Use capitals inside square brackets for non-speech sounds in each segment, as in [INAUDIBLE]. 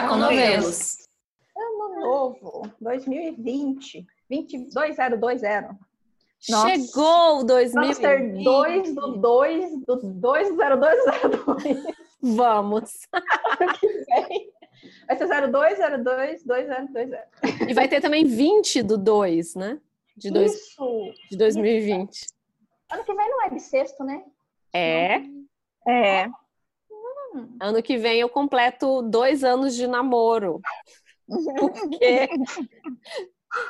Chá com novelos. Ano novo, 2020. 22020. Nossa. Chegou 2020. Vamos ter 2 do 2 do 2 do 0202. Vamos. Vai ser 0202 2020. E vai ter também 20 do 2, né? De, dois, Isso. de 2020. Ano que vem não é bissexto, né? É. É. Hum. Ano que vem eu completo dois anos de namoro. Porque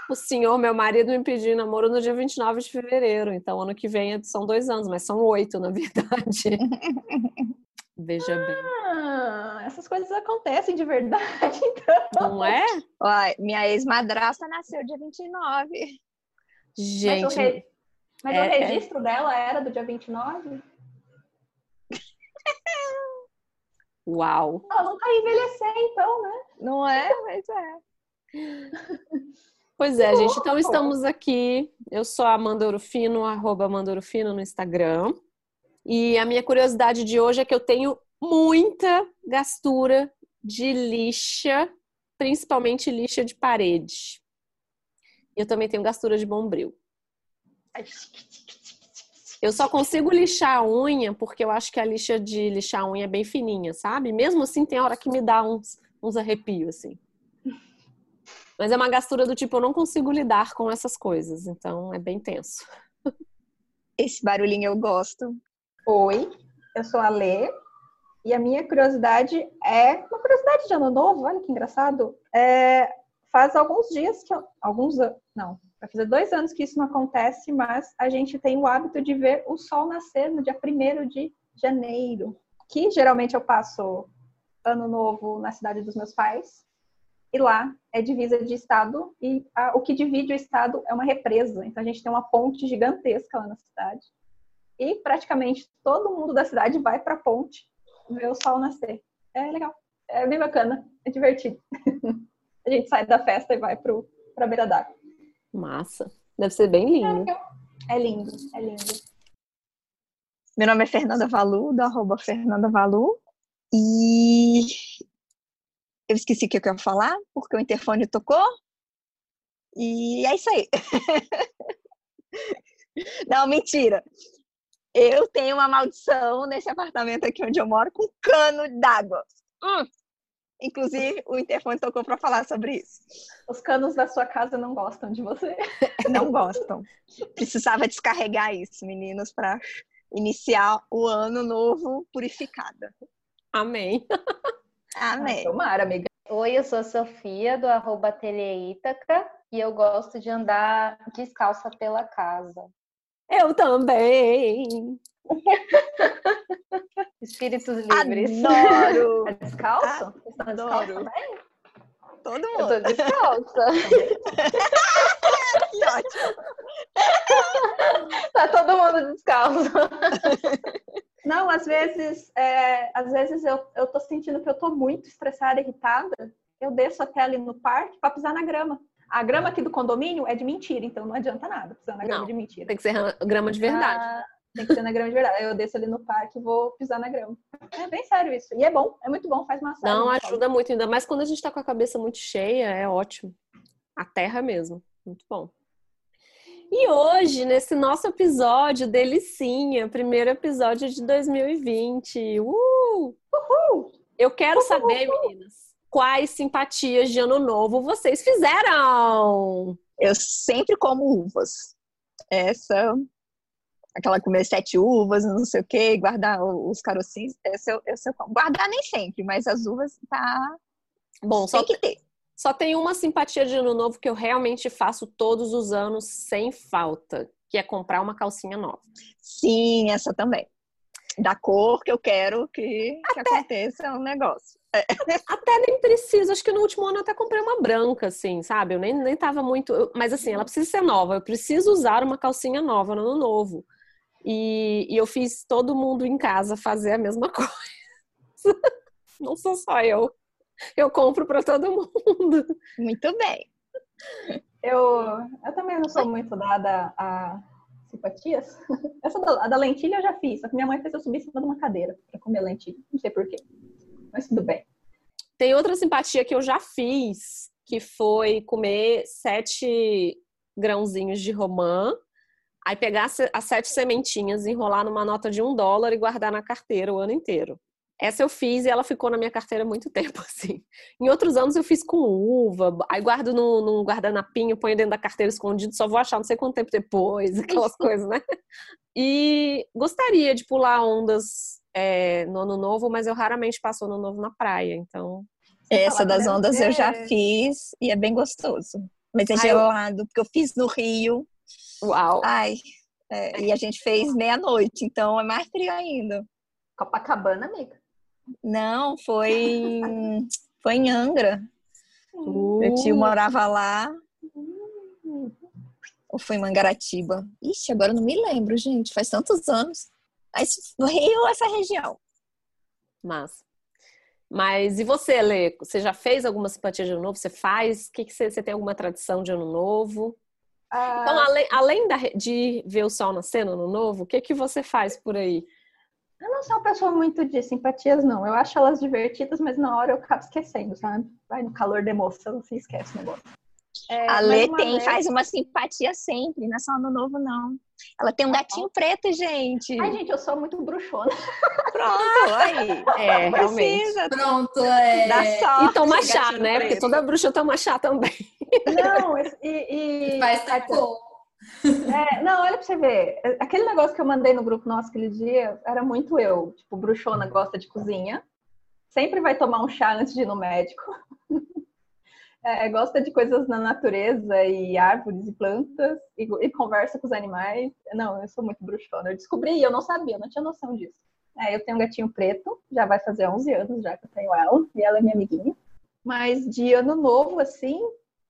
o senhor, meu marido, me pediu namoro no dia 29 de fevereiro. Então, ano que vem são dois anos, mas são oito, na verdade. [LAUGHS] Veja ah, bem. Essas coisas acontecem de verdade, então. Não é? Uai, minha ex-madrasta nasceu dia 29. Gente. Mas o, re... mas é, o registro é... dela era do dia 29? Uau! Ela não vai envelhecer, então, né? Não é? Mas é. Pois é, [LAUGHS] gente. Então estamos aqui. Eu sou a Amanda Orofino, arroba Amanda Orofino no Instagram. E a minha curiosidade de hoje é que eu tenho muita gastura de lixa, principalmente lixa de parede. Eu também tenho gastura de bombril. Eu só consigo lixar a unha porque eu acho que a lixa de lixar a unha é bem fininha, sabe? Mesmo assim, tem hora que me dá uns, uns arrepios, assim. Mas é uma gastura do tipo, eu não consigo lidar com essas coisas, então é bem tenso. Esse barulhinho eu gosto. Oi, eu sou a Lê e a minha curiosidade é uma curiosidade de ano novo, olha que engraçado. É, faz alguns dias que eu, alguns não, vai fazer dois anos que isso não acontece, mas a gente tem o hábito de ver o sol nascer no dia 1 de janeiro, que geralmente eu passo ano novo na cidade dos meus pais, e lá é divisa de estado, e a, o que divide o estado é uma represa, então a gente tem uma ponte gigantesca lá na cidade, e praticamente todo mundo da cidade vai para a ponte ver o sol nascer. É legal, é bem bacana, é divertido. [LAUGHS] a gente sai da festa e vai para a beira d'água. Massa. Deve ser bem lindo. É lindo, é lindo. Meu nome é Fernanda Valu, do arroba Fernanda Valu. E eu esqueci o que eu ia falar, porque o interfone tocou. E é isso aí. [LAUGHS] Não, mentira. Eu tenho uma maldição nesse apartamento aqui onde eu moro com cano d'água. Hum. Inclusive, o interfone tocou para falar sobre isso. Os canos da sua casa não gostam de você. [LAUGHS] Não gostam. Precisava descarregar isso, meninos, para iniciar o ano novo purificada. Amém. [LAUGHS] Amém. Ah, tomara, amiga. Oi, eu sou a Sofia, do arroba Ítaca, e eu gosto de andar descalça pela casa. Eu também. [LAUGHS] Espíritos livres. Adoro! É [LAUGHS] descalço? Ah, adoro. Todo mundo. Eu tô descalça. [LAUGHS] que ótimo. Tá todo mundo descalço. Não, às vezes, é, às vezes eu, eu tô sentindo que eu tô muito estressada, irritada. Eu desço até ali no parque para pisar na grama. A grama aqui do condomínio é de mentira, então não adianta nada pisar na grama Não, de mentira. Tem que ser grama de verdade. Ah, tem que ser na grama de verdade. Eu desço ali no parque e vou pisar na grama. É bem sério isso. E é bom, é muito bom, faz massagem. Não, ajuda muito, ainda mais quando a gente tá com a cabeça muito cheia, é ótimo. A terra mesmo, muito bom. E hoje, nesse nosso episódio, delicinha, primeiro episódio de 2020. Uh! Uhul! Eu quero saber, meninas, quais simpatias de ano novo vocês fizeram? Eu sempre como uvas. Essa, aquela comer sete uvas, não sei o que, guardar os carocinhos, essa eu, essa eu como. Guardar nem sempre, mas as uvas tá. Bom, só Tem que ter. Só tem uma simpatia de ano novo que eu realmente faço todos os anos sem falta, que é comprar uma calcinha nova. Sim, essa também. Da cor que eu quero que, que aconteça um negócio. [LAUGHS] Até nem preciso, acho que no último ano eu até comprei uma branca, assim, sabe? Eu nem, nem tava muito. eu- Mas assim, ela precisa ser nova. Eu preciso usar uma calcinha nova no ano novo. E, e eu fiz todo mundo em casa fazer a mesma [LAUGHS] coisa. Não sou só eu. Eu compro pra todo mundo. Muito bem. Eu, eu também não sou muito dada a simpatias. Essa da, a da lentilha eu já fiz, só que minha mãe fez eu subir em cima de uma cadeira para comer lentilha. Não sei porquê. Mas tudo bem. Tem outra simpatia que eu já fiz, que foi comer sete grãozinhos de romã, aí pegar as sete sementinhas, enrolar numa nota de um dólar e guardar na carteira o ano inteiro. Essa eu fiz e ela ficou na minha carteira muito [LAUGHS] tempo, assim. Em outros anos eu fiz com uva, aí guardo num, num guardanapinho, ponho dentro da carteira escondido, só vou achar não sei quanto tempo depois, [LAUGHS] aquelas [LAUGHS] coisas, né? E gostaria de pular ondas é, no ano novo, mas eu raramente passo ano novo na praia, então. Essa das ondas eu já fiz e é bem gostoso. Mas é Ai, gelado, eu... porque eu fiz no Rio. Uau! Ai, é, e a gente fez meia-noite, então é mais frio ainda. Copacabana, amiga? Não, foi, [LAUGHS] foi em Angra. Uh. Meu tio morava lá. Ou foi em Mangaratiba? Ixi, agora eu não me lembro, gente. Faz tantos anos. Mas no Rio, essa região. Mas. Mas e você, Lê? Você já fez alguma simpatia de ano novo? Você faz? O que, que você, você tem alguma tradição de ano novo? Ah, então, além, além da, de ver o sol nascer no novo, o que, que você faz por aí? Eu não sou uma pessoa muito de simpatias, não. Eu acho elas divertidas, mas na hora eu acabo esquecendo, sabe? Vai no calor da emoção, você esquece o negócio. É, a Lê tem, vez... faz uma simpatia sempre, não é só ano novo, não. Ela tem um gatinho preto, gente. Ai, gente, eu sou muito bruxona. Pronto, [LAUGHS] aí. É, realmente. Pronto, é. Dá sorte, e toma chá, né? Preto. Porque toda bruxa toma chá também. Não, [LAUGHS] e. e... Faz tempo. [LAUGHS] É, não, olha pra você ver. Aquele negócio que eu mandei no grupo nosso aquele dia era muito eu. Tipo, bruxona gosta de cozinha. Sempre vai tomar um chá antes de ir no médico. É, gosta de coisas na natureza e árvores e plantas e, e, conversa com os animais. Não, eu sou muito bruxona. Eu descobri e eu não sabia, eu não tinha noção disso. É, eu tenho um gatinho preto, já vai fazer 11 anos já que eu tenho ela, e ela é minha amiguinha. Mas de ano novo, assim,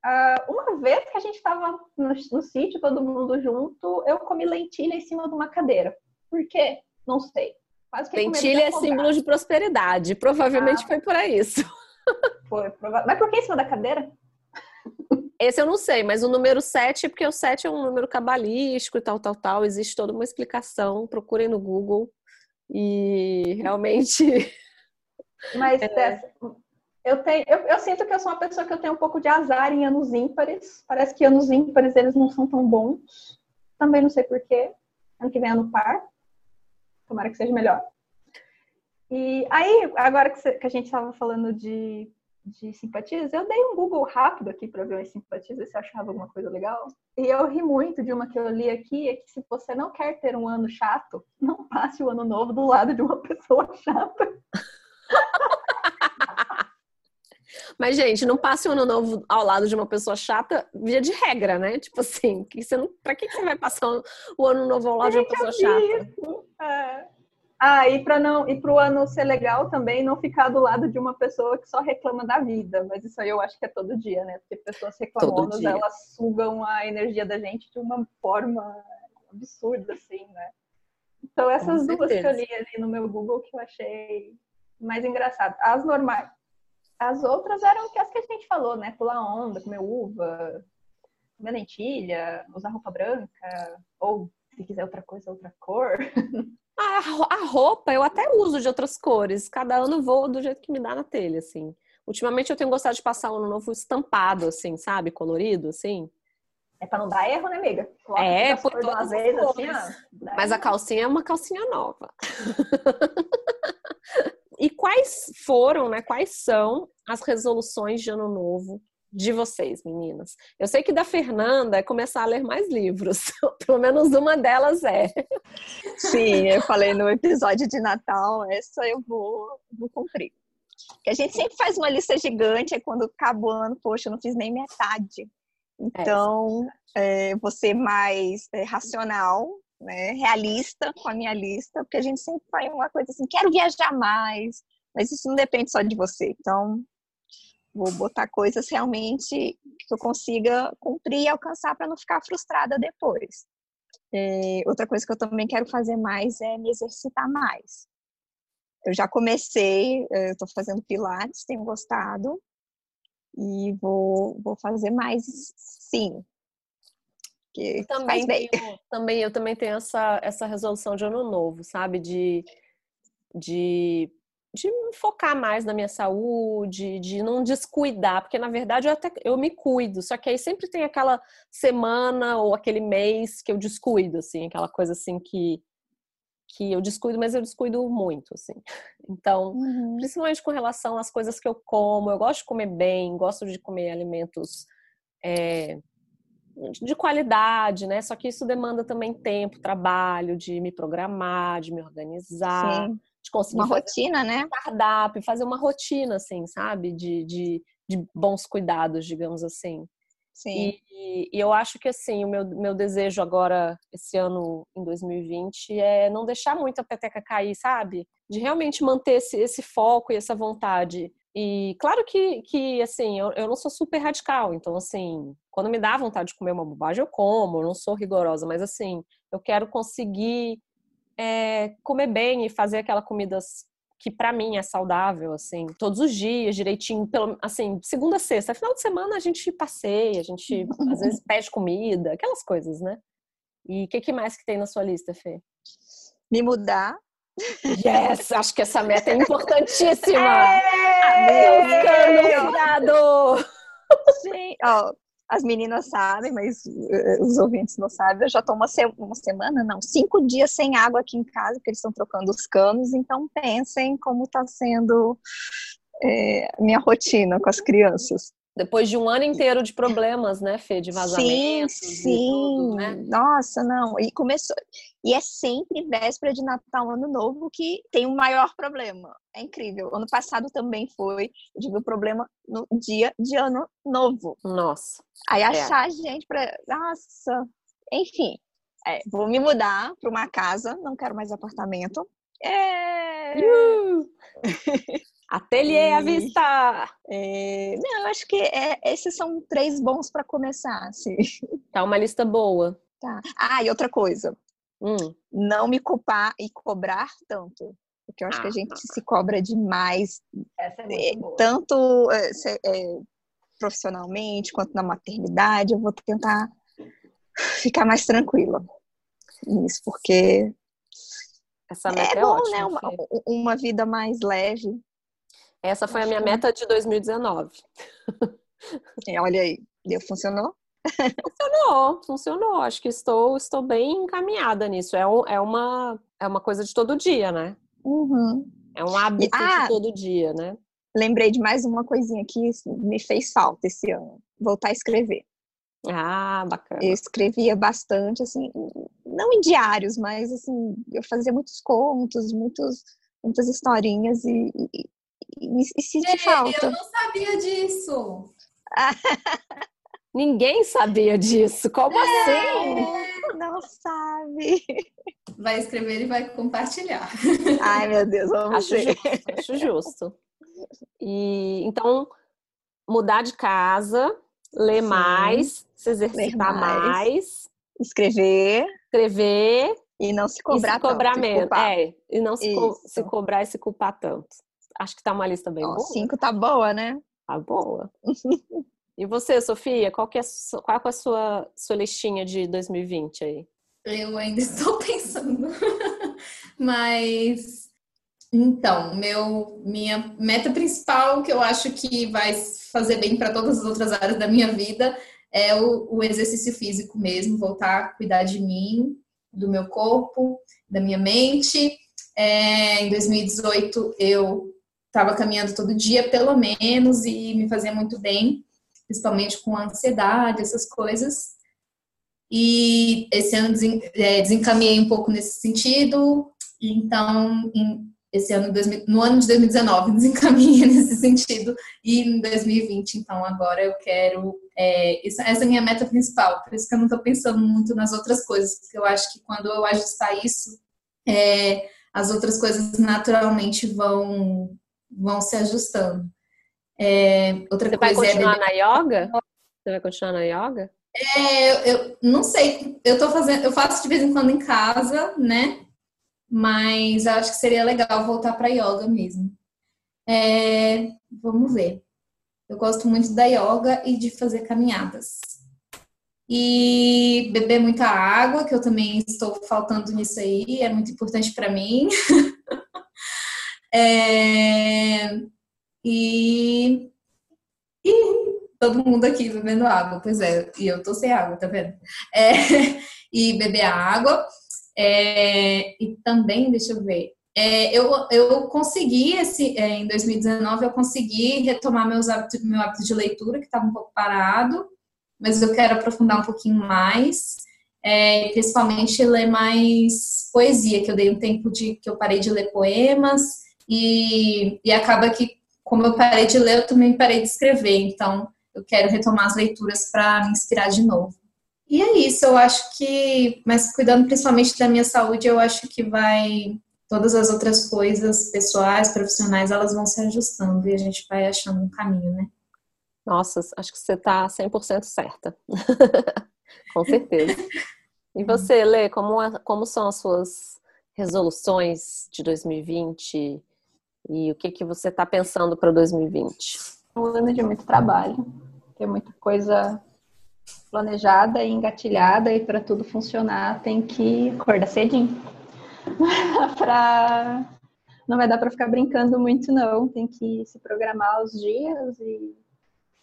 Uh, uma vez que a gente estava no, no sítio, todo mundo junto, eu comi lentilha em cima de uma cadeira. Por quê? Não sei. lentilha é símbolo de prosperidade. Provavelmente ah, foi por isso. Foi, prova... Mas por que em cima da cadeira? Esse eu não sei, mas o número 7 é porque o 7 é um número cabalístico e tal, tal, tal. Existe toda uma explicação. Procurem no Google. E realmente. [LAUGHS] Mas é. Eu, tenho, eu, eu, sinto que eu sou uma pessoa que eu tenho um pouco de azar em anos ímpares. Parece que anos ímpares eles não são tão bons. Também não sei porquê. Ano que vem é ano par. Tomara que seja melhor. E aí, agora que, a gente estava falando de, de simpatias, eu dei um Google rápido aqui para ver as simpatias, ver se eu achava alguma coisa legal. E eu ri muito de uma que eu li aqui, é que se você não quer ter um ano chato, não passe o ano novo do lado de uma pessoa chata. [LAUGHS] Mas, gente, não passe o ano novo ao lado de uma pessoa chata, via de regra, né? Tipo assim, que você não, pra que, você vai passar o ano novo ao lado de uma pessoa chata? É. Ah, e para não e para o ano ser legal também, não ficar do lado de uma pessoa que só reclama da vida. Mas isso aí eu acho que é todo dia, né? Porque pessoas reclamonas, elas sugam a energia da gente de uma forma absurda, assim, né? Então essas duas que eu li ali no meu Google que eu achei mais engraçado. As normais, as outras eram as que a gente falou, né? Pular onda, comer uva, comer lentilha, usar roupa branca, ou se quiser outra coisa, outra cor. [LAUGHS] A, roupa eu até uso de outras cores. Cada ano vou do jeito que me dá na telha, assim. Ultimamente eu tenho gostado de passar o ano novo estampado, assim, sabe? Colorido, assim. É pra não dar erro, né, amiga? Coloca é, por todas as vezes, assim, ó. Mas a calcinha é uma calcinha nova. [LAUGHS] E quais foram, né? Quais são as resoluções de ano novo de vocês, meninas? Eu sei que da Fernanda é começar a ler mais livros. [LAUGHS] Pelo menos uma delas é. Sim, eu falei no episódio de Natal, essa eu vou, vou cumprir. Que a gente sempre faz uma lista gigante, e quando acaba o ano, poxa, eu não fiz nem metade. Então, é, vou ser mais é, racional né, realista com a minha lista, porque a gente sempre faz uma coisa assim, quero viajar mais, mas isso não depende só de você. Então, vou botar coisas realmente que eu consiga cumprir e alcançar para não ficar frustrada depois. É, outra coisa que eu também quero fazer mais é me exercitar mais. Eu já comecei, eu estou fazendo pilates, tenho gostado e vou, vou fazer mais, sim. Que também, tenho, também eu também tenho essa, essa resolução de ano novo, sabe? De, de de focar mais na minha saúde, de não descuidar, porque na verdade eu até eu me cuido, só que aí sempre tem aquela semana ou aquele mês que eu descuido, assim, aquela coisa assim que que eu descuido, mas eu descuido muito, assim. [LAUGHS] Então, uhum. principalmente com relação às coisas que eu como, eu gosto de comer bem, gosto de comer alimentos é, de qualidade, né? Só que isso demanda também tempo, trabalho, de me programar, de me organizar. Sim de conseguir uma rotina, né? Um cardápio, fazer uma rotina, assim, sabe? De, de, de bons cuidados, digamos assim. Sim. E, e, eu acho que, assim, o meu, meu desejo agora, esse ano, em 2020, é não deixar muito a peteca cair, sabe? De realmente manter esse, esse foco e essa vontade. E claro que, que assim, eu, eu não sou super radical, então, assim, quando me dá vontade de comer uma bobagem, eu como, eu não sou rigorosa, mas, assim, eu quero conseguir é, comer bem e fazer aquela comida que para mim é saudável, assim, todos os dias, direitinho, pelo, assim, segunda a sexta. Final de semana a gente passeia, a gente às vezes [LAUGHS] pede comida, aquelas coisas, né? E o que, que, mais que tem na sua lista, Fê? Me mudar. Yes! Acho que essa meta é [LAUGHS] importantíssima! É! Adeus, Sim, ó, as meninas sabem, mas uh, os ouvintes não sabem, eu já estou uma, se uma, semana, não, cinco dias sem água aqui em casa, porque eles estão trocando os canos, então pensem como está sendo é, minha rotina com as crianças. Depois de um ano inteiro de problemas, né, Fê? De vazamentos. Sim, sim. Tudo, né? Nossa, não. E começou. E é sempre véspera de Natal, Ano Novo, que tem o um maior problema. É incrível. Ano passado também foi. Eu tive um problema no dia de Ano Novo. Nossa. Aí é. achar é. gente para. Nossa. Enfim. É, vou me mudar para uma casa, não quero mais apartamento. É... Uh! [LAUGHS] Ateliê e... à vista! É... Não, acho que é, esses são três bons para começar. Assim. Tá uma lista boa. Tá. Ah, e outra coisa. Hum. Não me culpar e cobrar tanto. Porque eu acho ah, que a gente se cobra demais. Essa é tanto é, é, profissionalmente quanto na maternidade. Eu vou tentar ficar mais tranquila nisso, porque essa meta é, é bom, ótima, né? Uma, uma, vida mais leve. Essa foi a minha meta de 2019. É, olha aí, deu, funcionou? Funcionou, funcionou. Acho que estou, estou bem encaminhada nisso. É, um, é, uma, é uma coisa de todo dia, né? Uhum. É um hábito ah, de todo dia, né? Lembrei de mais uma coisinha que me fez falta esse ano. Voltar a escrever. Ah, bacana. Eu escrevia bastante, assim, não em diários, mas assim, eu fazia muitos contos, muitos, muitas historinhas e, e, e, e senti falta. Eu não sabia disso. [LAUGHS] Ninguém sabia disso. Como é. assim? Não sabe. Vai escrever e vai compartilhar. Ai, meu Deus, vamos acho ver. Justo, acho justo. E então mudar de casa, ler Sim. mais, se exercitar mais. mais, escrever, escrever e não se cobrar, e se cobrar tanto, menos, é, e não se, co se, cobrar e se culpar tanto. Acho que tá uma lista bem Ó, boa. Cinco tá boa, né? Tá boa. [LAUGHS] e você, Sofia, qual que é, qual é a sua, sua listinha de 2020 aí? Eu ainda [LAUGHS] estou pensando. Mas então, meu, minha meta principal, que eu acho que vai fazer bem para todas as outras áreas da minha vida, é o, o, exercício físico mesmo, voltar a cuidar de mim, do meu corpo, da minha mente. É, em 2018, eu estava caminhando todo dia, pelo menos, e me fazia muito bem, principalmente com ansiedade, essas coisas. E esse ano é, desencaminhei um pouco nesse sentido. Então, esse ano, no ano de 2019, [LAUGHS] desencaminha nesse sentido, e em 2020, então agora eu quero. É, essa é a minha meta principal, por isso que eu não estou pensando muito nas outras coisas, porque eu acho que quando eu ajustar isso, é, as outras coisas naturalmente vão, vão se ajustando. É, outra Você coisa vai é continuar é na yoga? Você vai continuar na yoga? É, eu, eu não sei, eu tô fazendo, eu faço de vez em quando em casa, né? mas acho que seria legal voltar para yoga mesmo. É, vamos ver. Eu gosto muito da yoga e de fazer caminhadas. E beber muita água, que eu também estou faltando nisso aí, é muito importante para mim. [LAUGHS] É, e, e todo mundo aqui bebendo água, pois é, e eu tô sem água, tá vendo? É, [LAUGHS] e beber água. É, e também, deixa eu ver, é, eu, eu consegui, esse, é, em 2019, eu consegui retomar meus hábitos, meu hábito de leitura, que estava um pouco parado, mas eu quero aprofundar um pouquinho mais, é, principalmente ler mais poesia, que eu dei um tempo de que eu parei de ler poemas, e, e acaba que, como eu parei de ler, eu também parei de escrever, então eu quero retomar as leituras para me inspirar de novo. E é isso, eu acho que, mas cuidando principalmente da minha saúde, eu acho que vai todas as outras coisas pessoais, profissionais, elas vão se ajustando e a gente vai achando um caminho, né? Nossa, acho que você está 100% certa. [LAUGHS] Com certeza. E você, Lê, como, como são as suas resoluções de 2020 e o que, que você está pensando para 2020? Um ano de muito trabalho, tem muita coisa planejada e engatilhada e para tudo funcionar tem que acordar cedinho. [LAUGHS] pra... Não vai dar para ficar brincando muito, não. Tem que se programar os dias e,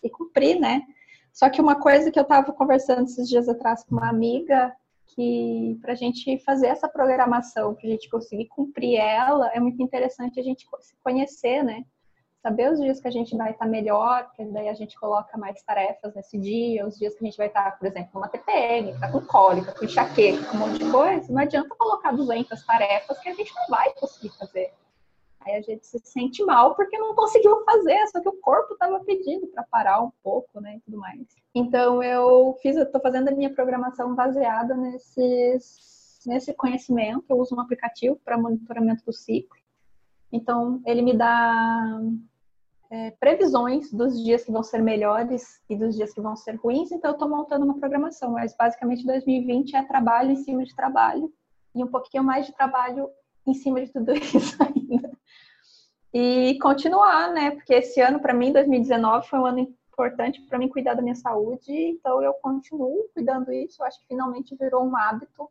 e cumprir, né? Só que uma coisa que eu estava conversando esses dias atrás com uma amiga, que para a gente fazer essa programação, para a gente conseguir cumprir ela, é muito interessante a gente se conhecer, né? saber os dias que a gente vai estar melhor, porque daí a gente coloca mais tarefas nesse dia, os dias que a gente vai estar, por exemplo, com uma TPM, tá com cólica, com enxaqueca, com um monte de coisa, não adianta colocar 200 tarefas que a gente não vai conseguir fazer. Aí a gente se sente mal porque não conseguiu fazer, só que o corpo estava pedindo para parar um pouco, né, e tudo mais. Então eu fiz, fazendo a minha programação baseada nesses, nesse conhecimento. Eu uso um aplicativo para monitoramento do ciclo. Então ele me dá é, previsões dos dias que vão ser melhores e dos dias que vão ser ruins, então eu estou montando uma programação, mas basicamente 2020 é trabalho em cima de trabalho e um pouquinho mais de trabalho em cima de tudo [LAUGHS] isso ainda. E continuar, né? Porque esse ano, para mim, 2019, foi um ano importante para mim cuidar da minha saúde, então eu continuo cuidando disso. Eu acho que finalmente virou um hábito.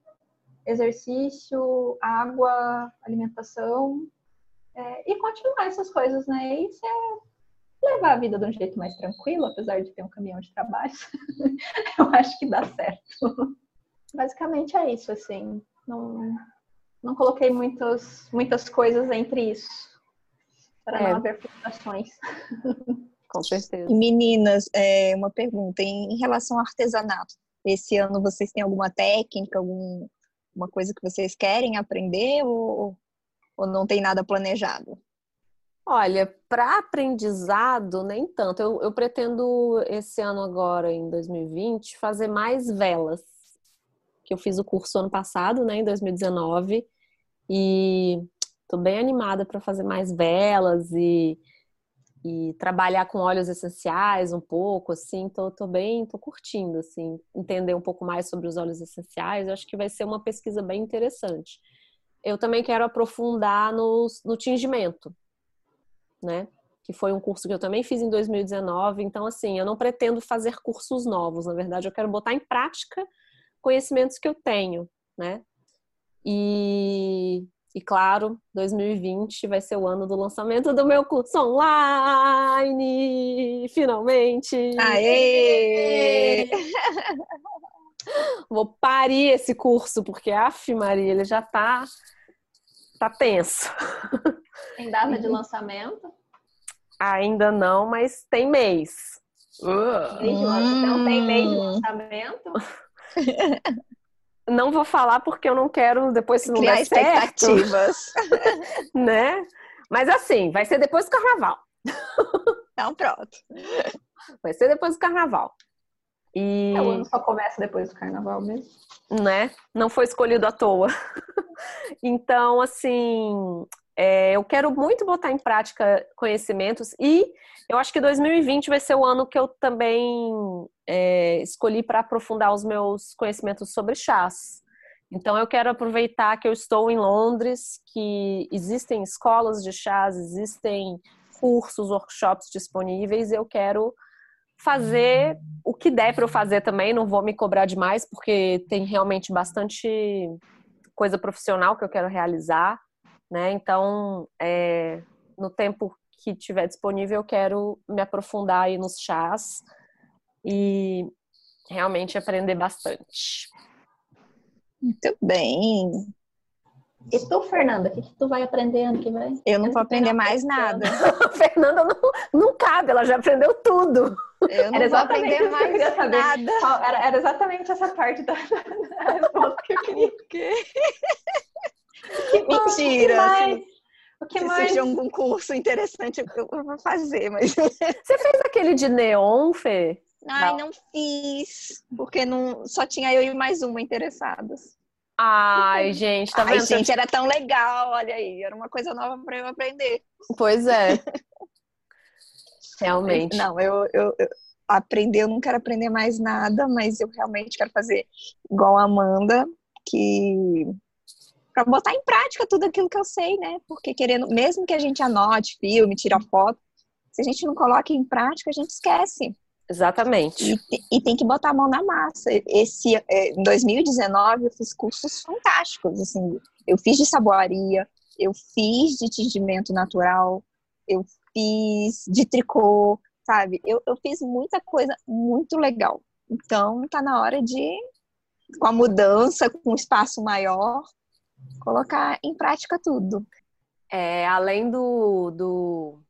Exercício, água, alimentação, é, e continuar essas coisas, né? Isso é levar a vida de um jeito mais tranquilo, apesar de ter um caminhão de trabalho. [LAUGHS] eu acho que dá certo. Basicamente é isso, assim. Não, não coloquei muitas, muitas coisas entre isso. Para é. não haver frustrações. [LAUGHS] Com certeza. Meninas, é, uma pergunta. Em relação ao artesanato, esse ano vocês têm alguma técnica, alguma coisa que vocês querem aprender ou ou não tem nada planejado? Olha, para aprendizado, nem tanto. Eu, eu, pretendo esse ano agora, em 2020, fazer mais velas. Que eu fiz o curso ano passado, né, em 2019, e tô bem animada para fazer mais velas e, e trabalhar com óleos essenciais um pouco, assim. Tô, tô bem, tô curtindo, assim, entender um pouco mais sobre os óleos essenciais. Eu acho que vai ser uma pesquisa bem interessante eu também quero aprofundar no, no tingimento, né? Que foi um curso que eu também fiz em 2019. Então, assim, eu não pretendo fazer cursos novos. Na verdade, eu quero botar em prática conhecimentos que eu tenho, né? E, e claro, 2020 vai ser o ano do lançamento do meu curso online, finalmente. Aê! [LAUGHS] Vou parir esse curso porque af, Maria, ele já tá tá tenso. Tem data de [LAUGHS] lançamento? Ainda não, mas tem mês. Uh. Então tem mês de hum. lançamento? [LAUGHS] Não vou falar porque eu não quero depois se não Criar der expectativas. [LAUGHS] né? Mas assim, vai ser depois do carnaval. Então pronto. Vai ser depois do carnaval. E... É, o ano só começa depois do carnaval mesmo. Né? Não foi escolhido à toa. [LAUGHS] então, assim, é, eu quero muito botar em prática conhecimentos e eu acho que 2020 vai ser o ano que eu também é, escolhi para aprofundar os meus conhecimentos sobre chás. Então, eu quero aproveitar que eu estou em Londres, que existem escolas de chás, existem cursos, workshops disponíveis, eu quero fazer o que der para eu fazer também, não vou me cobrar demais, porque tem realmente bastante coisa profissional que eu quero realizar. Né? Então, é, no tempo que tiver disponível, eu quero me aprofundar aí nos chás e realmente aprender bastante. Muito bem. E tu, Fernanda, o que, que tu vai aprender ano que vem? Eu não vou aprender mais nada. A [LAUGHS] [LAUGHS] Fernanda não, não cabe, ela já aprendeu tudo. Eu não Era vou aprender que mais saber. nada. Era, era exatamente essa parte da, [LAUGHS] da resposta que eu queria. Mentira. O que mais? O que Se mais? surgir algum curso interessante, eu vou fazer, mas. [LAUGHS] Você fez aquele de neon, Fê? Ai, não fiz. Porque não, só tinha eu e mais uma interessadas. Ai, gente, tá Ai, vendo? gente, era tão legal, olha aí. Era uma coisa nova para eu aprender. Pois é. [LAUGHS] Realmente. Não, eu, eu, eu aprender, eu não quero aprender mais nada, mas eu realmente quero fazer igual a Amanda, que para botar em prática tudo aquilo que eu sei, né? Porque querendo, mesmo que a gente anote filme, tira foto, se a gente não coloca em prática, a gente esquece. Exatamente. E, e tem que botar a mão na massa. Esse, é, em 2019, eu fiz cursos fantásticos. Assim, eu fiz de saboaria, eu fiz de tingimento natural, eu fiz de tricô, sabe? Eu, eu fiz muita coisa muito legal. Então, tá na hora de, com a mudança, com um espaço maior, colocar em prática tudo. É, além do, do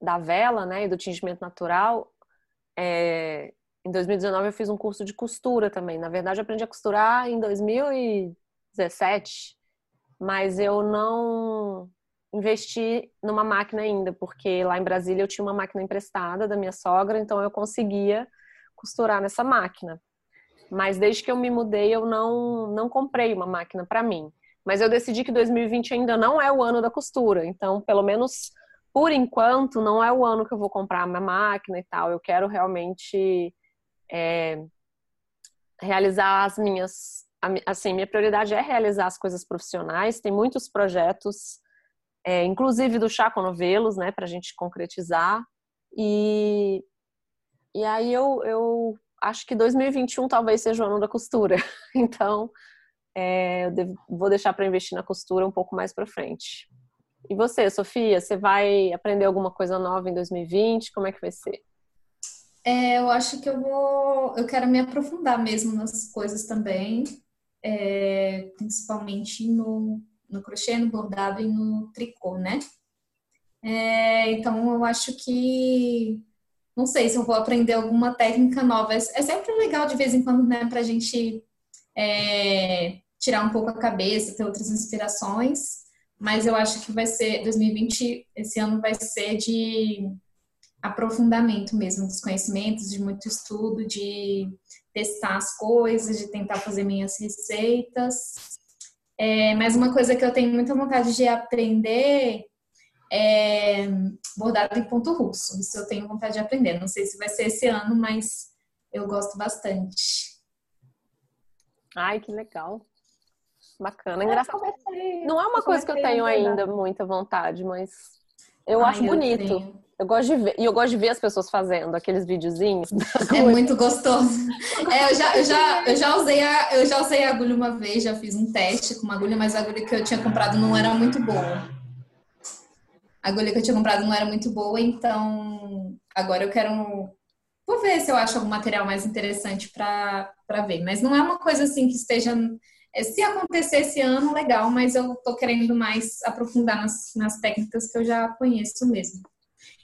da vela, né, e do tingimento natural, é, em 2019 eu fiz um curso de costura também. Na verdade, eu aprendi a costurar em 2017, mas eu não investi numa máquina ainda, porque lá em Brasília eu tinha uma máquina emprestada da minha sogra, então eu conseguia costurar nessa máquina. Mas desde que eu me mudei, eu não, não comprei uma máquina para mim. Mas eu decidi que 2020 ainda não é o ano da costura. Então, pelo menos por enquanto, não é o ano que eu vou comprar a minha máquina e tal. Eu quero realmente é, realizar as minhas. Assim, minha prioridade é realizar as coisas profissionais. Tem muitos projetos, é, inclusive do Chá com Novelos, né, para a gente concretizar. E, e aí eu, eu acho que 2021 talvez seja o ano da costura. [LAUGHS] Então, é, eu devo- vou deixar para investir na costura um pouco mais para frente. E você, Sofia, você vai aprender alguma coisa nova em 2020? Como é que vai ser? É, eu acho que eu vou, eu quero me aprofundar mesmo nas coisas também, é, principalmente no, no crochê, no bordado e no tricô, né? É, então eu acho que não sei se eu vou aprender alguma técnica nova. É, é sempre legal de vez em quando, né, pra gente é, tirar um pouco a cabeça, ter outras inspirações. Mas eu acho que vai ser 2020, esse ano vai ser de aprofundamento mesmo dos conhecimentos, de muito estudo, de testar as coisas, de tentar fazer minhas receitas. É, mas uma coisa que eu tenho muita vontade de aprender é bordado em ponto russo. Isso eu tenho vontade de aprender. Não sei se vai ser esse ano, mas eu gosto bastante. Ai, que legal. Bacana, engraçado. comecei- Não é uma coisa que eu tenho ainda muita vontade, mas eu Ai, acho bonito. Eu, gosto de ver, e eu gosto de ver as pessoas fazendo aqueles videozinhos. É muito gostoso. [LAUGHS] É, eu já, eu já, eu já usei a, eu já usei agulha uma vez, já fiz um teste com uma agulha, mas a agulha que eu tinha comprado não era muito boa. A agulha que eu tinha comprado não era muito boa, então agora eu quero vou ver se eu acho algum material mais interessante para para ver, mas não é uma coisa assim que esteja se acontecer esse ano, legal, mas eu tô querendo mais aprofundar nas, nas técnicas que eu já conheço mesmo.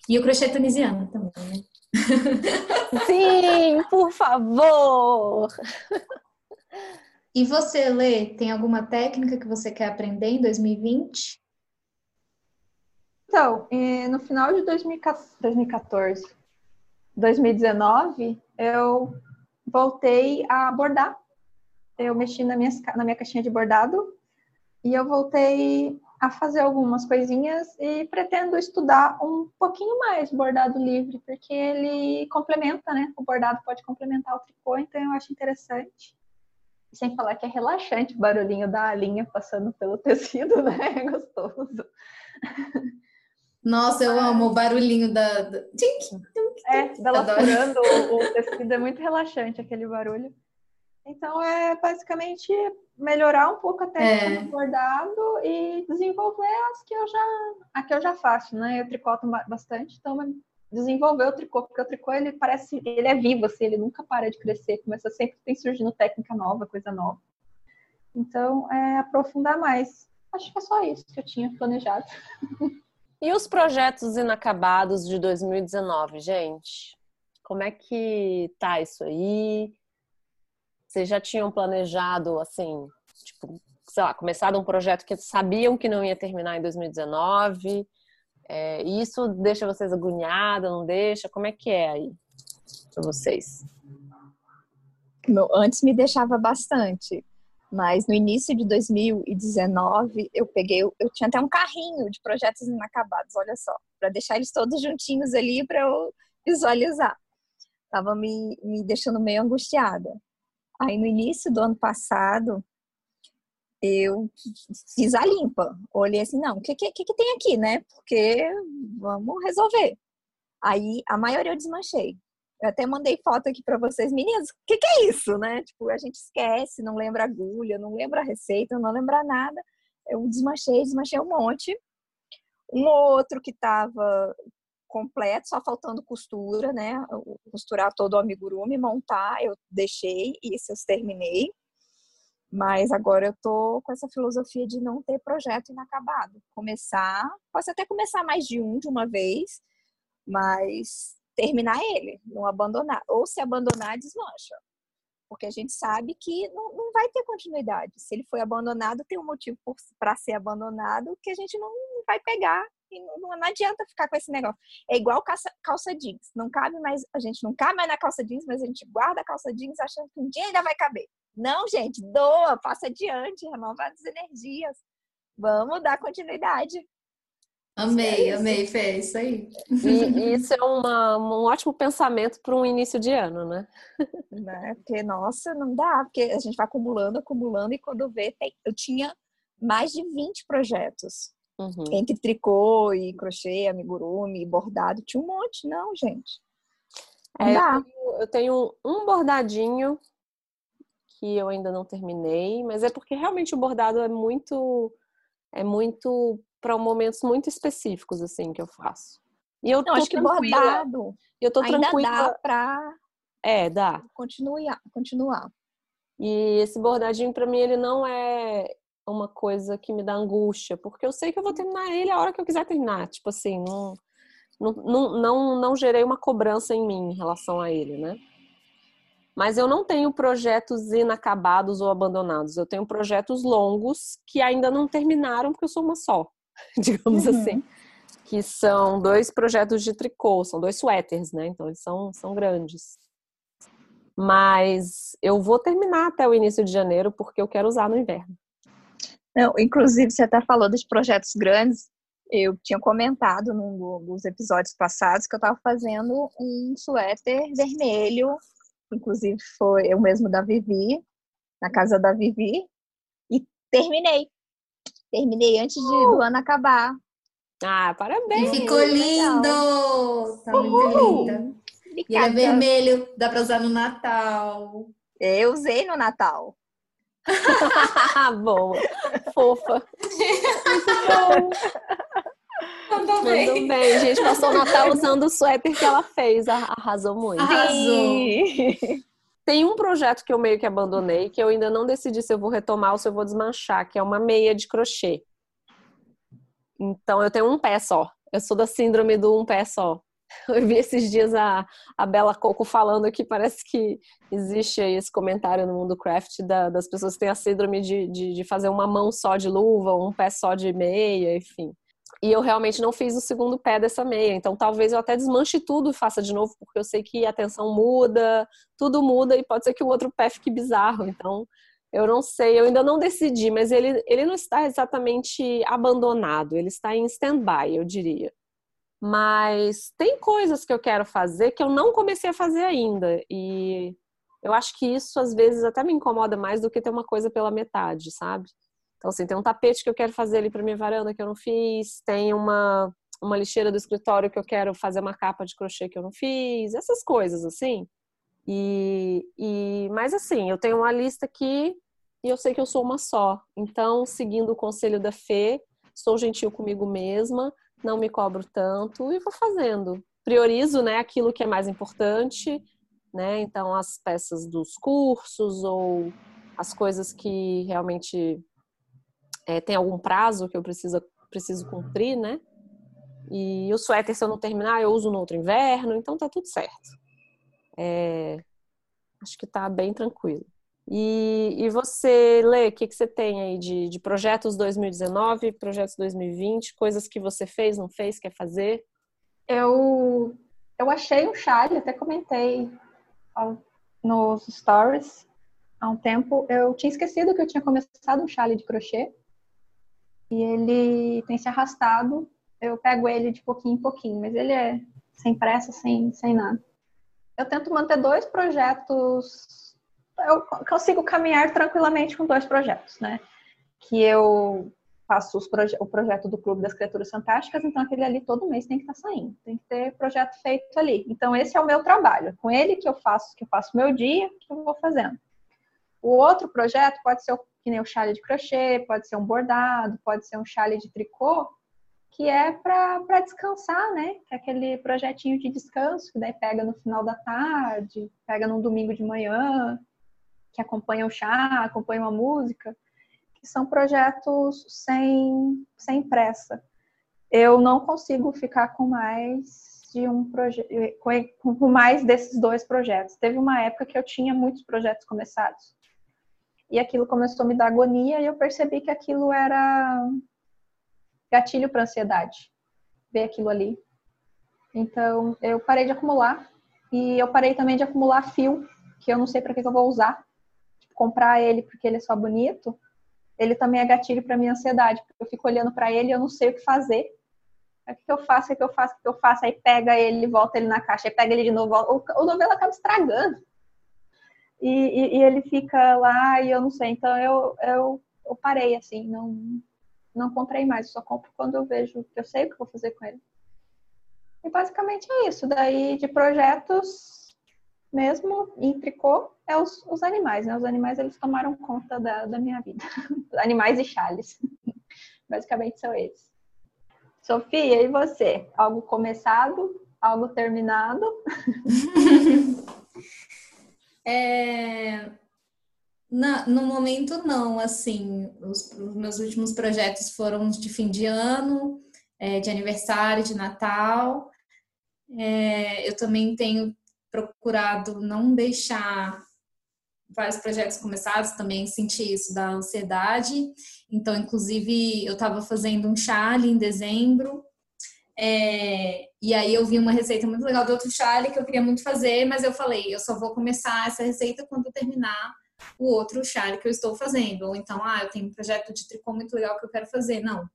E o crochê tunisiano também, né? [LAUGHS] Sim, por favor! E você, Lê, tem alguma técnica que você quer aprender em 2020? Então, eh, no final de 2014, 2019, eu voltei a bordar. Eu mexi na minha, na minha caixinha de bordado e eu voltei a fazer algumas coisinhas e pretendo estudar um pouquinho mais bordado livre, porque ele complementa, né? O bordado pode complementar o tricô, então eu acho interessante. Sem falar que é relaxante o barulhinho da linha passando pelo tecido, [LAUGHS] né? É gostoso. Nossa, eu amo o barulhinho da. É, dela furando o, o [LAUGHS] tecido é muito relaxante aquele barulho. Então é basicamente melhorar um pouco a técnica É. do bordado e desenvolver as que eu já, a que eu já faço, né? Eu tricoto ba- bastante, então desenvolver o tricô, porque o tricô ele parece, ele é vivo, assim, ele nunca para de crescer, começa sempre tem surgindo técnica nova, coisa nova. Então é aprofundar mais. Acho que é só isso que eu tinha planejado. [LAUGHS] E os projetos inacabados de 2019, gente? Como é que tá isso aí? Vocês já tinham planejado, assim, tipo, sei lá, começado um projeto que sabiam que não ia terminar em 2019? É, isso deixa vocês agoniadas, não deixa? Como é que é aí pra vocês? Antes me deixava bastante, mas no início de 2019 eu peguei, eu tinha até um carrinho de projetos inacabados, olha só, para deixar eles todos juntinhos ali para eu visualizar. Tava me, me deixando meio angustiada. Aí no início do ano passado eu fiz a limpa, olhei assim, não, o que, que, que tem aqui, né? Porque vamos resolver. Aí a maioria eu desmanchei. Eu até mandei foto aqui para vocês, meninas, o que, que é isso, né? Tipo, a gente esquece, não lembra agulha, não lembra receita, não lembra nada. Eu desmanchei, desmanchei um monte. Um outro que tava completo, só faltando costura, né? Costurar todo o amigurumi, montar, eu deixei e isso eu terminei. Mas agora eu tô com essa filosofia de não ter projeto inacabado. Começar, posso até começar mais de um de uma vez, mas terminar ele, não abandonar. Ou se abandonar, desmancha. Porque a gente sabe que não, não vai ter continuidade. Se ele foi abandonado, tem um motivo para ser abandonado que a gente não vai pegar. E não, não adianta ficar com esse negócio. É igual calça, calça jeans. Não cabe mais, a gente não cabe mais na calça jeans, mas a gente guarda a calça jeans achando que um dia ainda vai caber. Não, gente, doa, passa adiante, renova as energias. Vamos dar continuidade. Amei, é amei, Fê, isso aí. E isso é uma, um ótimo pensamento para um início de ano, né? né? Porque, nossa, não dá, porque a gente vai acumulando, acumulando, e quando vê, tem... eu tinha mais de 20 projetos. Uhum. Entre tricô e crochê, amigurumi, bordado, tinha um monte, não, gente. Não É, eu, tenho, eu tenho um bordadinho que eu ainda não terminei, mas é porque realmente o bordado é muito é muito para momentos muito específicos assim que eu faço. E eu Não, tô acho que bordado eu tô ainda tranquila. dá pra É, dá. continuar. continuar. E esse bordadinho para mim ele não é uma coisa que me dá angústia, porque eu sei que eu vou terminar ele a hora que eu quiser terminar. Tipo assim, não não, não, não, não gerei uma cobrança em mim em relação a ele, né? Mas eu não tenho projetos inacabados ou abandonados. Eu tenho projetos longos que ainda não terminaram porque eu sou uma só, [LAUGHS] digamos Uhum. assim. Que são dois projetos de tricô, são dois suéteres, né? Então eles são, são grandes. Mas eu vou terminar até o início de janeiro porque eu quero usar no inverno. Não, inclusive, você até falou dos projetos grandes. Eu tinha comentado num do- dos episódios passados que eu estava fazendo um suéter vermelho. Inclusive, foi eu mesmo da Vivi, na casa da Vivi. E terminei. Terminei antes de, do ano acabar. Ah, E parabéns! ficou lindo! Tá muito linda. E é vermelho, dá pra usar no Natal. Eu usei no Natal. [LAUGHS] Boa, fofa. Mandou Mandou bem. A gente passou o Natal usando o suéter que ela fez, arrasou muito. Arrasou. Tem um projeto que eu meio que abandonei, que eu ainda não decidi se eu vou retomar ou se eu vou desmanchar, que é uma meia de crochê. Então eu tenho um pé só. Eu sou da síndrome do um pé só. [LAUGHS] Eu vi esses dias a, a Bela Coco falando que parece que existe esse comentário no mundo craft da- das pessoas que têm a síndrome de, de, de fazer uma mão só de luva, um pé só de meia, enfim. E eu realmente não fiz o segundo pé dessa meia. Então talvez eu até desmanche tudo e faça de novo, porque eu sei que a tensão muda, tudo muda e pode ser que o outro pé fique bizarro. Então, eu não sei, eu ainda não decidi, mas ele, ele não está exatamente abandonado, ele está em stand-by, eu diria. Mas tem coisas que eu quero fazer que eu não comecei a fazer ainda. E eu acho que isso às vezes até me incomoda mais do que ter uma coisa pela metade, sabe? Então, assim, tem um tapete que eu quero fazer ali para minha varanda que eu não fiz, tem uma, uma lixeira do escritório que eu quero fazer uma capa de crochê que eu não fiz, essas coisas, assim. E, e, mas assim, eu tenho uma lista aqui e eu sei que eu sou uma só. Então, seguindo o conselho da Fê, sou gentil comigo mesma, não me cobro tanto e vou fazendo. Priorizo, né, aquilo que é mais importante, né? Então, as peças dos cursos ou as coisas que realmente é, tem algum prazo que eu preciso, preciso cumprir, né? E o suéter, se eu não terminar, eu uso no outro inverno, então tá tudo certo. É, acho que tá bem tranquilo. E, e você, Lê, o que, que você tem aí de, de projetos 2019, projetos 2020, coisas que você fez, não fez, quer fazer? Eu, eu achei um chale, até comentei nos stories há um tempo. Eu tinha esquecido que eu tinha começado um chale de crochê e ele tem se arrastado. Eu pego ele de pouquinho em pouquinho, mas ele é sem pressa, sem, sem nada. Eu tento manter dois projetos. Eu consigo caminhar tranquilamente com dois projetos, né? Que eu faço proje o projeto do Clube das Criaturas Fantásticas, então aquele ali todo mês tem que estar tá saindo, tem que ter projeto feito ali. Então esse é o meu trabalho, com ele que eu faço, que eu faço meu dia, que eu vou fazendo. O outro projeto pode ser que nem o chale de crochê, pode ser um bordado, pode ser um chale de tricô, que é para descansar, né? Que é aquele projetinho de descanso, que daí pega no final da tarde, pega num domingo de manhã, que acompanha o chá, acompanha uma música, que são projetos sem, sem pressa. Eu não consigo ficar com mais de um projeto, com, com mais desses dois projetos. Teve uma época que eu tinha muitos projetos começados e aquilo começou a me dar agonia e eu percebi que aquilo era gatilho para ansiedade, ver aquilo ali. Então eu parei de acumular e eu parei também de acumular fio, que eu não sei para que, que eu vou usar. Comprar ele porque ele é só bonito, ele também é gatilho para minha ansiedade, porque eu fico olhando para ele e eu não sei o que fazer. O que eu faço, o que eu faço, o que eu faço, aí pega ele, volta ele na caixa, aí pega ele de novo, volta. o novelo acaba estragando e, e, e, ele fica lá e eu não sei. Então eu, eu, eu parei assim, não, não comprei mais, só compro quando eu vejo que eu sei o que vou fazer com ele. E basicamente é isso. Daí de projetos mesmo em tricô é os, os animais, né? Os animais eles tomaram conta da, da minha vida. [LAUGHS] animais e chales. [LAUGHS] basicamente são eles. Sofia, e você? Algo começado? Algo terminado? [LAUGHS] É... Na, no momento, não. Assim, os, os, meus últimos projetos foram de fim de ano, é, de aniversário, de Natal. É, eu também tenho procurado não deixar vários projetos começados, também senti isso da ansiedade. Então, inclusive, eu estava fazendo um chale em dezembro, é, e aí eu vi uma receita muito legal do outro chale que eu queria muito fazer, mas eu falei, eu só vou começar essa receita quando terminar o outro chale que eu estou fazendo. Ou então, ah, eu tenho um projeto de tricô muito legal que eu quero fazer. Não.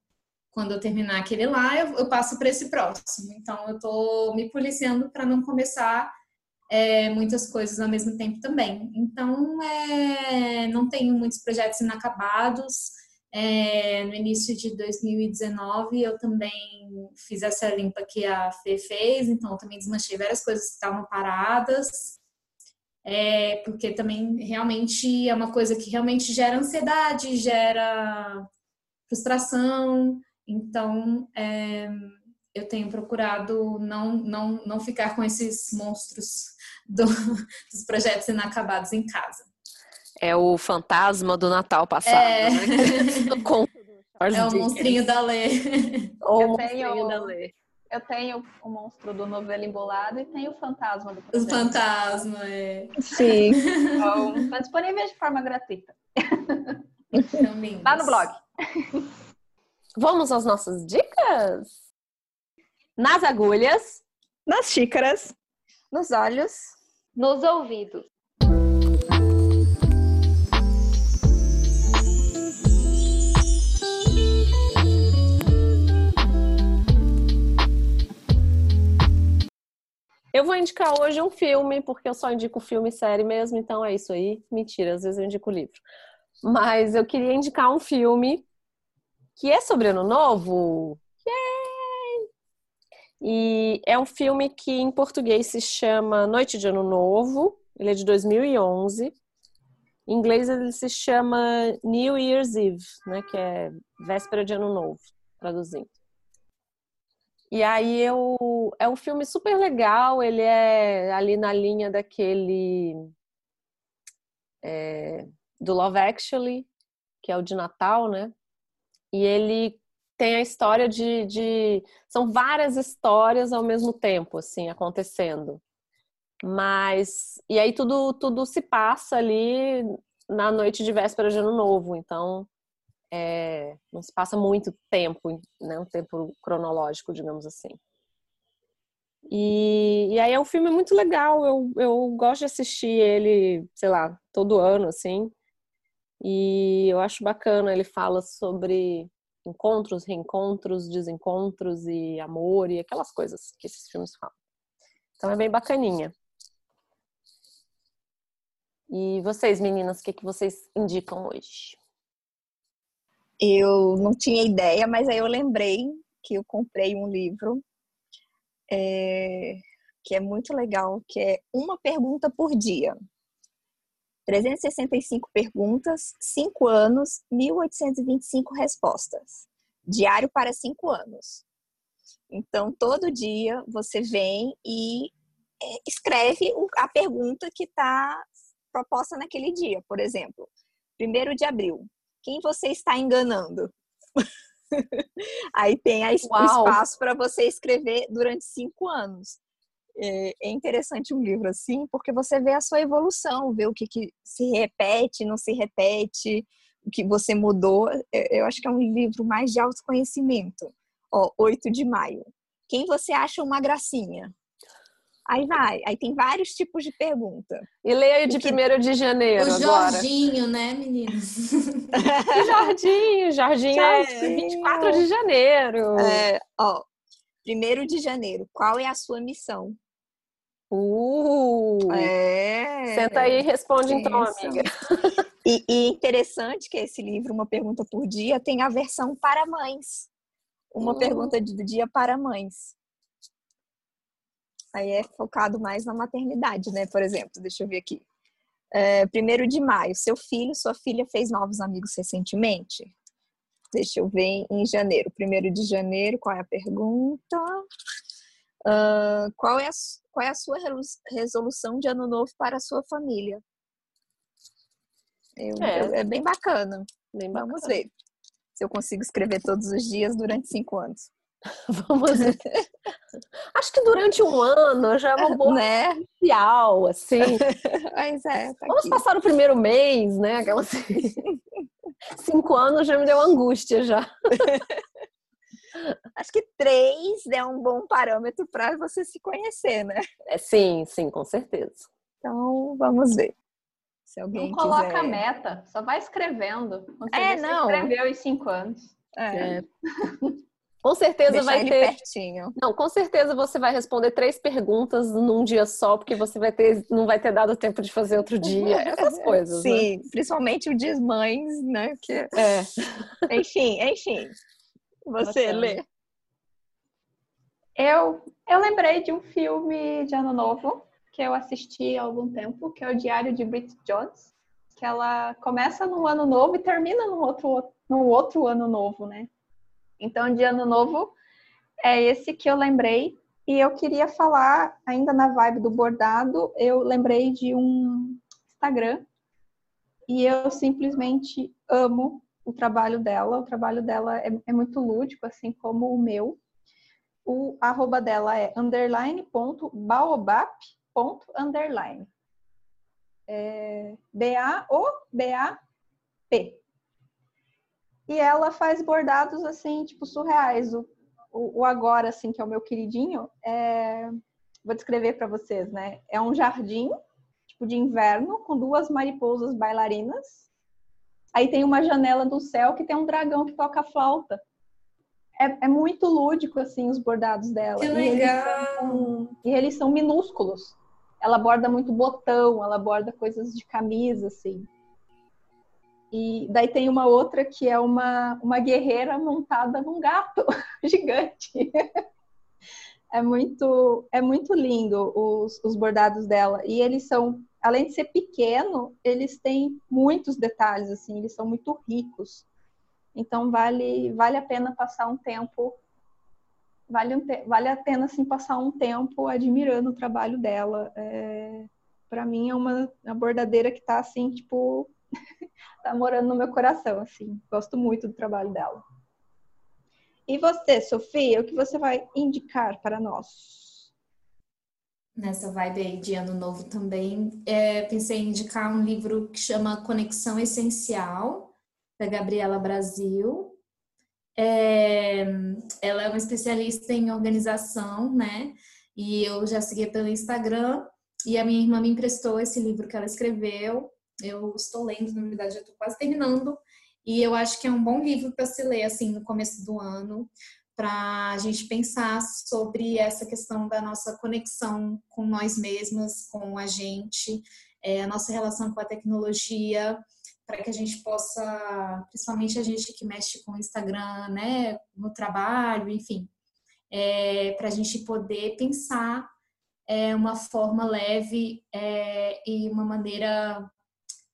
Quando eu terminar aquele lá, eu, eu passo para esse próximo. Então, eu estou me policiando para não começar é, muitas coisas ao mesmo tempo também. Então, é, não tenho muitos projetos inacabados. É, no início de 2019, eu também fiz essa limpa que a Fê fez, então também desmanchei várias coisas que estavam paradas, é, porque também realmente é uma coisa que realmente gera ansiedade, gera frustração, então é, eu tenho procurado não, não, não ficar com esses monstros do, [LAUGHS] dos projetos inacabados em casa. É o fantasma do Natal passado, é. né? [LAUGHS] é o monstrinho da Lê. Ou o monstrinho da Lê. Eu tenho o monstro do novelo embolado e tenho o fantasma do projeto. O fantasma, é. Sim. [LAUGHS] Então, tá disponível de forma gratuita. Lá no blog. Vamos às nossas dicas? Nas agulhas. Nas xícaras. Nos olhos. Nos ouvidos. Eu vou indicar hoje um filme, porque eu só indico filme e série mesmo, então é isso aí. Mentira, às vezes eu indico livro. Mas eu queria indicar um filme que é sobre Ano Novo. E é um filme que em português se chama Noite de Ano Novo. Ele é de 2011. Em inglês ele se chama New Year's Eve, né? Que é véspera de ano novo, traduzindo. E aí eu, é um filme super legal, ele é ali na linha daquele é, do Love Actually, que é o de Natal, né? E ele tem a história de, de, São várias histórias ao mesmo tempo, assim, acontecendo. Mas. E aí tudo, tudo se passa ali na noite de véspera de ano novo. Então, é, não se passa muito tempo, né? Um tempo cronológico, digamos assim. E, e aí é um filme muito legal. Eu, eu gosto de assistir ele, sei lá, todo ano, assim. E eu acho bacana. Ele fala sobre encontros, reencontros, desencontros e amor e aquelas coisas que esses filmes falam. Então é bem bacaninha. E vocês, meninas, o que, que vocês indicam hoje? Eu não tinha ideia, mas aí eu lembrei que eu comprei um livro é, que é muito legal, que é Uma Pergunta por Dia. 365 perguntas, 5 anos, 1.825 respostas. Diário para 5 anos. Então, todo dia você vem e é, escreve a pergunta que está proposta naquele dia. Por exemplo, 1 de abril, quem você está enganando? [LAUGHS] Aí tem o espaço para você escrever durante cinco anos. É, é interessante um livro assim, porque você vê a sua evolução, vê o que, que se repete, não se repete, o que você mudou. Eu acho que é um livro mais de autoconhecimento. Ó, 8 de maio. Quem você acha uma gracinha? Aí vai, aí tem vários tipos de pergunta. E leia de que... 1 de janeiro. O agora. Jorginho, né, meninas? [LAUGHS] Jorginho, Jorginho é 24 de janeiro. É, ó, 1 de janeiro, qual é a sua missão? Uh! É. Senta aí e responde então, amiga. E, e interessante que esse livro, Uma Pergunta por Dia, tem a versão para mães. Uma uh. pergunta do dia para mães. Aí é focado mais na maternidade, né? Por exemplo, deixa eu ver aqui. É, primeiro de maio, seu filho, sua filha fez novos amigos recentemente? Deixa eu ver em janeiro. Primeiro de janeiro, qual é a pergunta? Uh, qual, é a, qual é a sua resolução de ano novo para a sua família? Eu, é. Eu, é bem bacana. Bem Vamos bacana. ver se eu consigo escrever todos os dias durante cinco anos. [LAUGHS] Vamos. Acho que durante um ano já é uma [LAUGHS] boa né? inicial, assim. [LAUGHS] Mas é, tá Vamos aqui. passar o primeiro mês, né? Aquela assim. Cinco anos já me deu angústia já. Acho que três é um bom parâmetro para você se conhecer, né? É, sim, sim, com certeza. Então, vamos ver. Se alguém não coloca quiser... meta, só vai escrevendo. Você é, não. escreveu em cinco anos. É. é. Com certeza Deixar vai ter. Pertinho. Não, com certeza você vai responder três perguntas num dia só, porque você vai ter, não vai ter dado tempo de fazer outro dia. [LAUGHS] Essas coisas. Né? Sim, né? principalmente o dia mães, né? Que... É. enfim, enfim. Você lê. Eu, eu lembrei de um filme de Ano Novo que eu assisti há algum tempo, que é o Diário de Bridget Jones, que ela começa no ano novo e termina no outro, no outro ano novo, né? Então, de ano novo, é esse que eu lembrei. E eu queria falar, ainda na vibe do bordado, eu lembrei de um Instagram e eu simplesmente amo o trabalho dela. O trabalho dela é, é muito lúdico, assim como o meu. O arroba dela é underline.baobap.underline. É B-A-O-B-A-P. E ela faz bordados assim, tipo, surreais. O, o, o agora, assim, que é o meu queridinho, é... vou descrever para vocês, né? É um jardim, tipo, de inverno, com duas mariposas bailarinas. Aí tem uma janela do céu que tem um dragão que toca flauta. É, é muito lúdico, assim, os bordados dela. Que legal! E eles, são, e eles são minúsculos. Ela borda muito botão, ela borda coisas de camisa, assim. E daí tem uma outra que é uma, uma guerreira montada num gato [LAUGHS] gigante. é muito é muito lindo os, os bordados dela. E eles são além de ser pequeno, eles têm muitos detalhes, assim, eles são muito ricos. Então vale vale a pena passar um tempo vale, vale a pena assim passar um tempo admirando o trabalho dela. É, para mim é uma, uma bordadeira que está assim tipo [LAUGHS] tá morando no meu coração, assim. Gosto muito do trabalho dela. E você, Sofia, o que você vai indicar para nós? Nessa vibe aí de ano novo também, é, pensei em indicar um livro que chama Conexão Essencial, da Gabriela Brasil. É, ela é uma especialista em organização, né? E eu já segui pelo Instagram. E a minha irmã me emprestou esse livro que ela escreveu. Eu estou lendo, na verdade, eu estou quase terminando. E eu acho que é um bom livro para se ler assim no começo do ano, para a gente pensar sobre essa questão da nossa conexão com nós mesmas, com a gente, é, a nossa relação com a tecnologia, para que a gente possa, principalmente a gente que mexe com o Instagram, né, no trabalho, enfim, é, para a gente poder pensar é, uma forma leve é, e uma maneira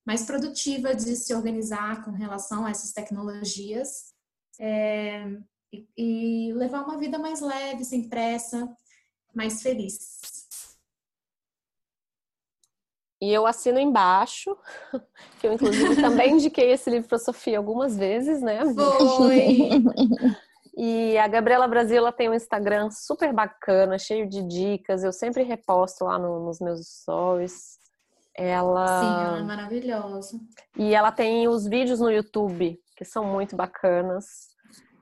mais produtiva de se organizar com relação a essas tecnologias. É, e, e levar uma vida mais leve, sem pressa, mais feliz. E eu assino embaixo, [LAUGHS] que eu inclusive também indiquei esse livro para Sofia algumas vezes, né? Foi! [LAUGHS] E a Gabriela Brasil ela tem um Instagram super bacana, cheio de dicas. Eu sempre reposto lá no, nos meus stories. Ela. Sim, ela é maravilhosa. E ela tem os vídeos no YouTube, que são muito bacanas.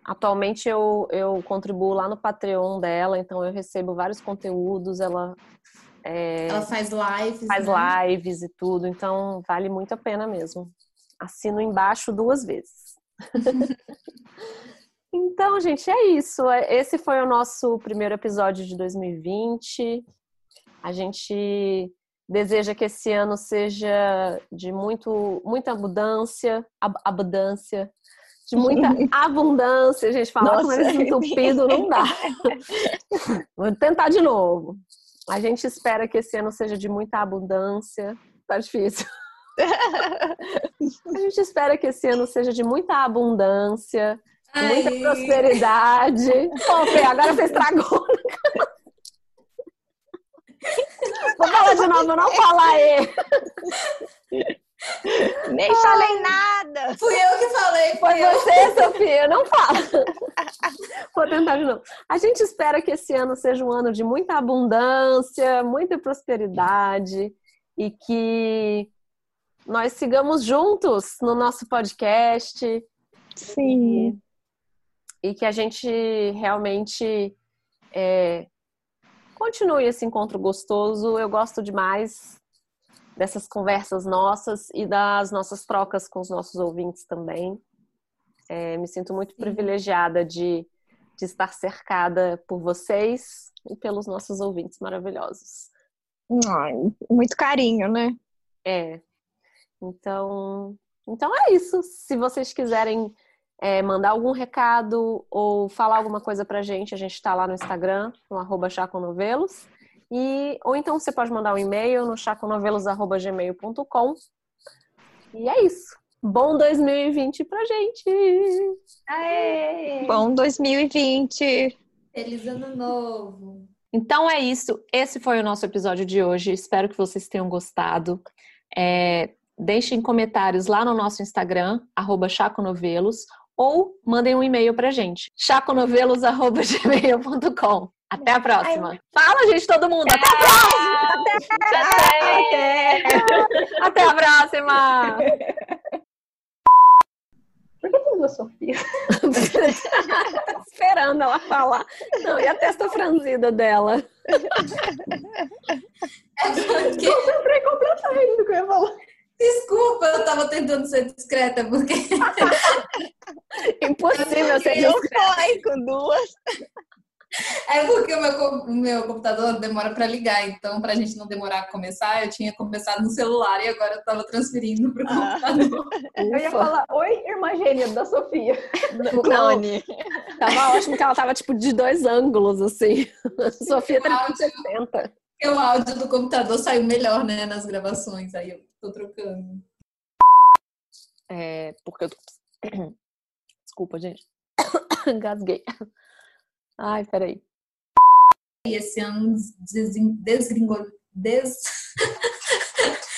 Atualmente eu, eu contribuo lá no Patreon dela, então eu recebo vários conteúdos. Ela. É, ela faz lives. Faz né? lives e tudo, então vale muito a pena mesmo. Assino embaixo duas vezes. [LAUGHS] então, gente, é isso. Esse foi o nosso primeiro episódio de 2020. A gente deseja que esse ano seja de muito, muita abundância, ab abundância, de muita [LAUGHS] abundância. A gente fala com eles entupido não dá. [LAUGHS] Vou tentar de novo. A gente espera que esse ano seja de muita abundância. Tá difícil. [LAUGHS] A gente espera que esse ano seja de muita abundância, muita Ai. prosperidade. Pô, Fê, agora você estragou. Vou falar de novo, não falar E. [LAUGHS] Nem falei nada. Fui eu que falei, Foi você, Sofia, não fala. [LAUGHS] Vou tentar de novo. A gente espera que esse ano seja um ano de muita abundância, muita prosperidade e que nós sigamos juntos no nosso podcast Sim. e que a gente realmente é, continue esse encontro gostoso. Eu gosto demais dessas conversas nossas e das nossas trocas com os nossos ouvintes também. É, me sinto muito privilegiada de, de estar cercada por vocês e pelos nossos ouvintes maravilhosos. Ai, muito carinho, né? É. Então, então é isso. Se vocês quiserem é, mandar algum recado ou falar alguma coisa pra gente, a gente tá lá no Instagram, no arroba chaconovelos. E, ou então você pode mandar um e-mail no chaconovelos.gmail.com. E é isso. Bom 2020 pra gente! Aê! Bom 2020. Feliz ano novo. Então é isso. Esse foi o nosso episódio de hoje. Espero que vocês tenham gostado. É, deixem comentários lá no nosso Instagram, arroba chaconovelos, ou mandem um e-mail pra gente, chaconovelos.gmail.com. Até a próxima. Fala, gente, todo mundo. Até a próxima! Até, Até a próxima! Por que tem duas Sofias? Tá esperando ela falar. Não, e a testa franzida dela? É porque, Eu lembrei completamente do que eu ia falar. desculpa, eu tava tentando ser discreta, porque Impossível ser Eu discreta. foi com duas. É porque o meu, o meu computador demora pra ligar, então pra gente não demorar a começar, eu tinha começado no celular e agora eu tava transferindo pro Ah. computador. Eu ia falar, oi, irmã gêmea da Sofia. [LAUGHS] Clone. Tava ótimo que ela tava tipo de dois ângulos, assim. Sofia O áudio. 360. Porque o áudio do computador saiu melhor, né, nas gravações. Aí eu tô trocando. É, porque eu tô... [COUGHS] Desculpa, gente. [COUGHS] Engasguei. Ai, peraí. E esse ano desgringolou. Des... [LAUGHS]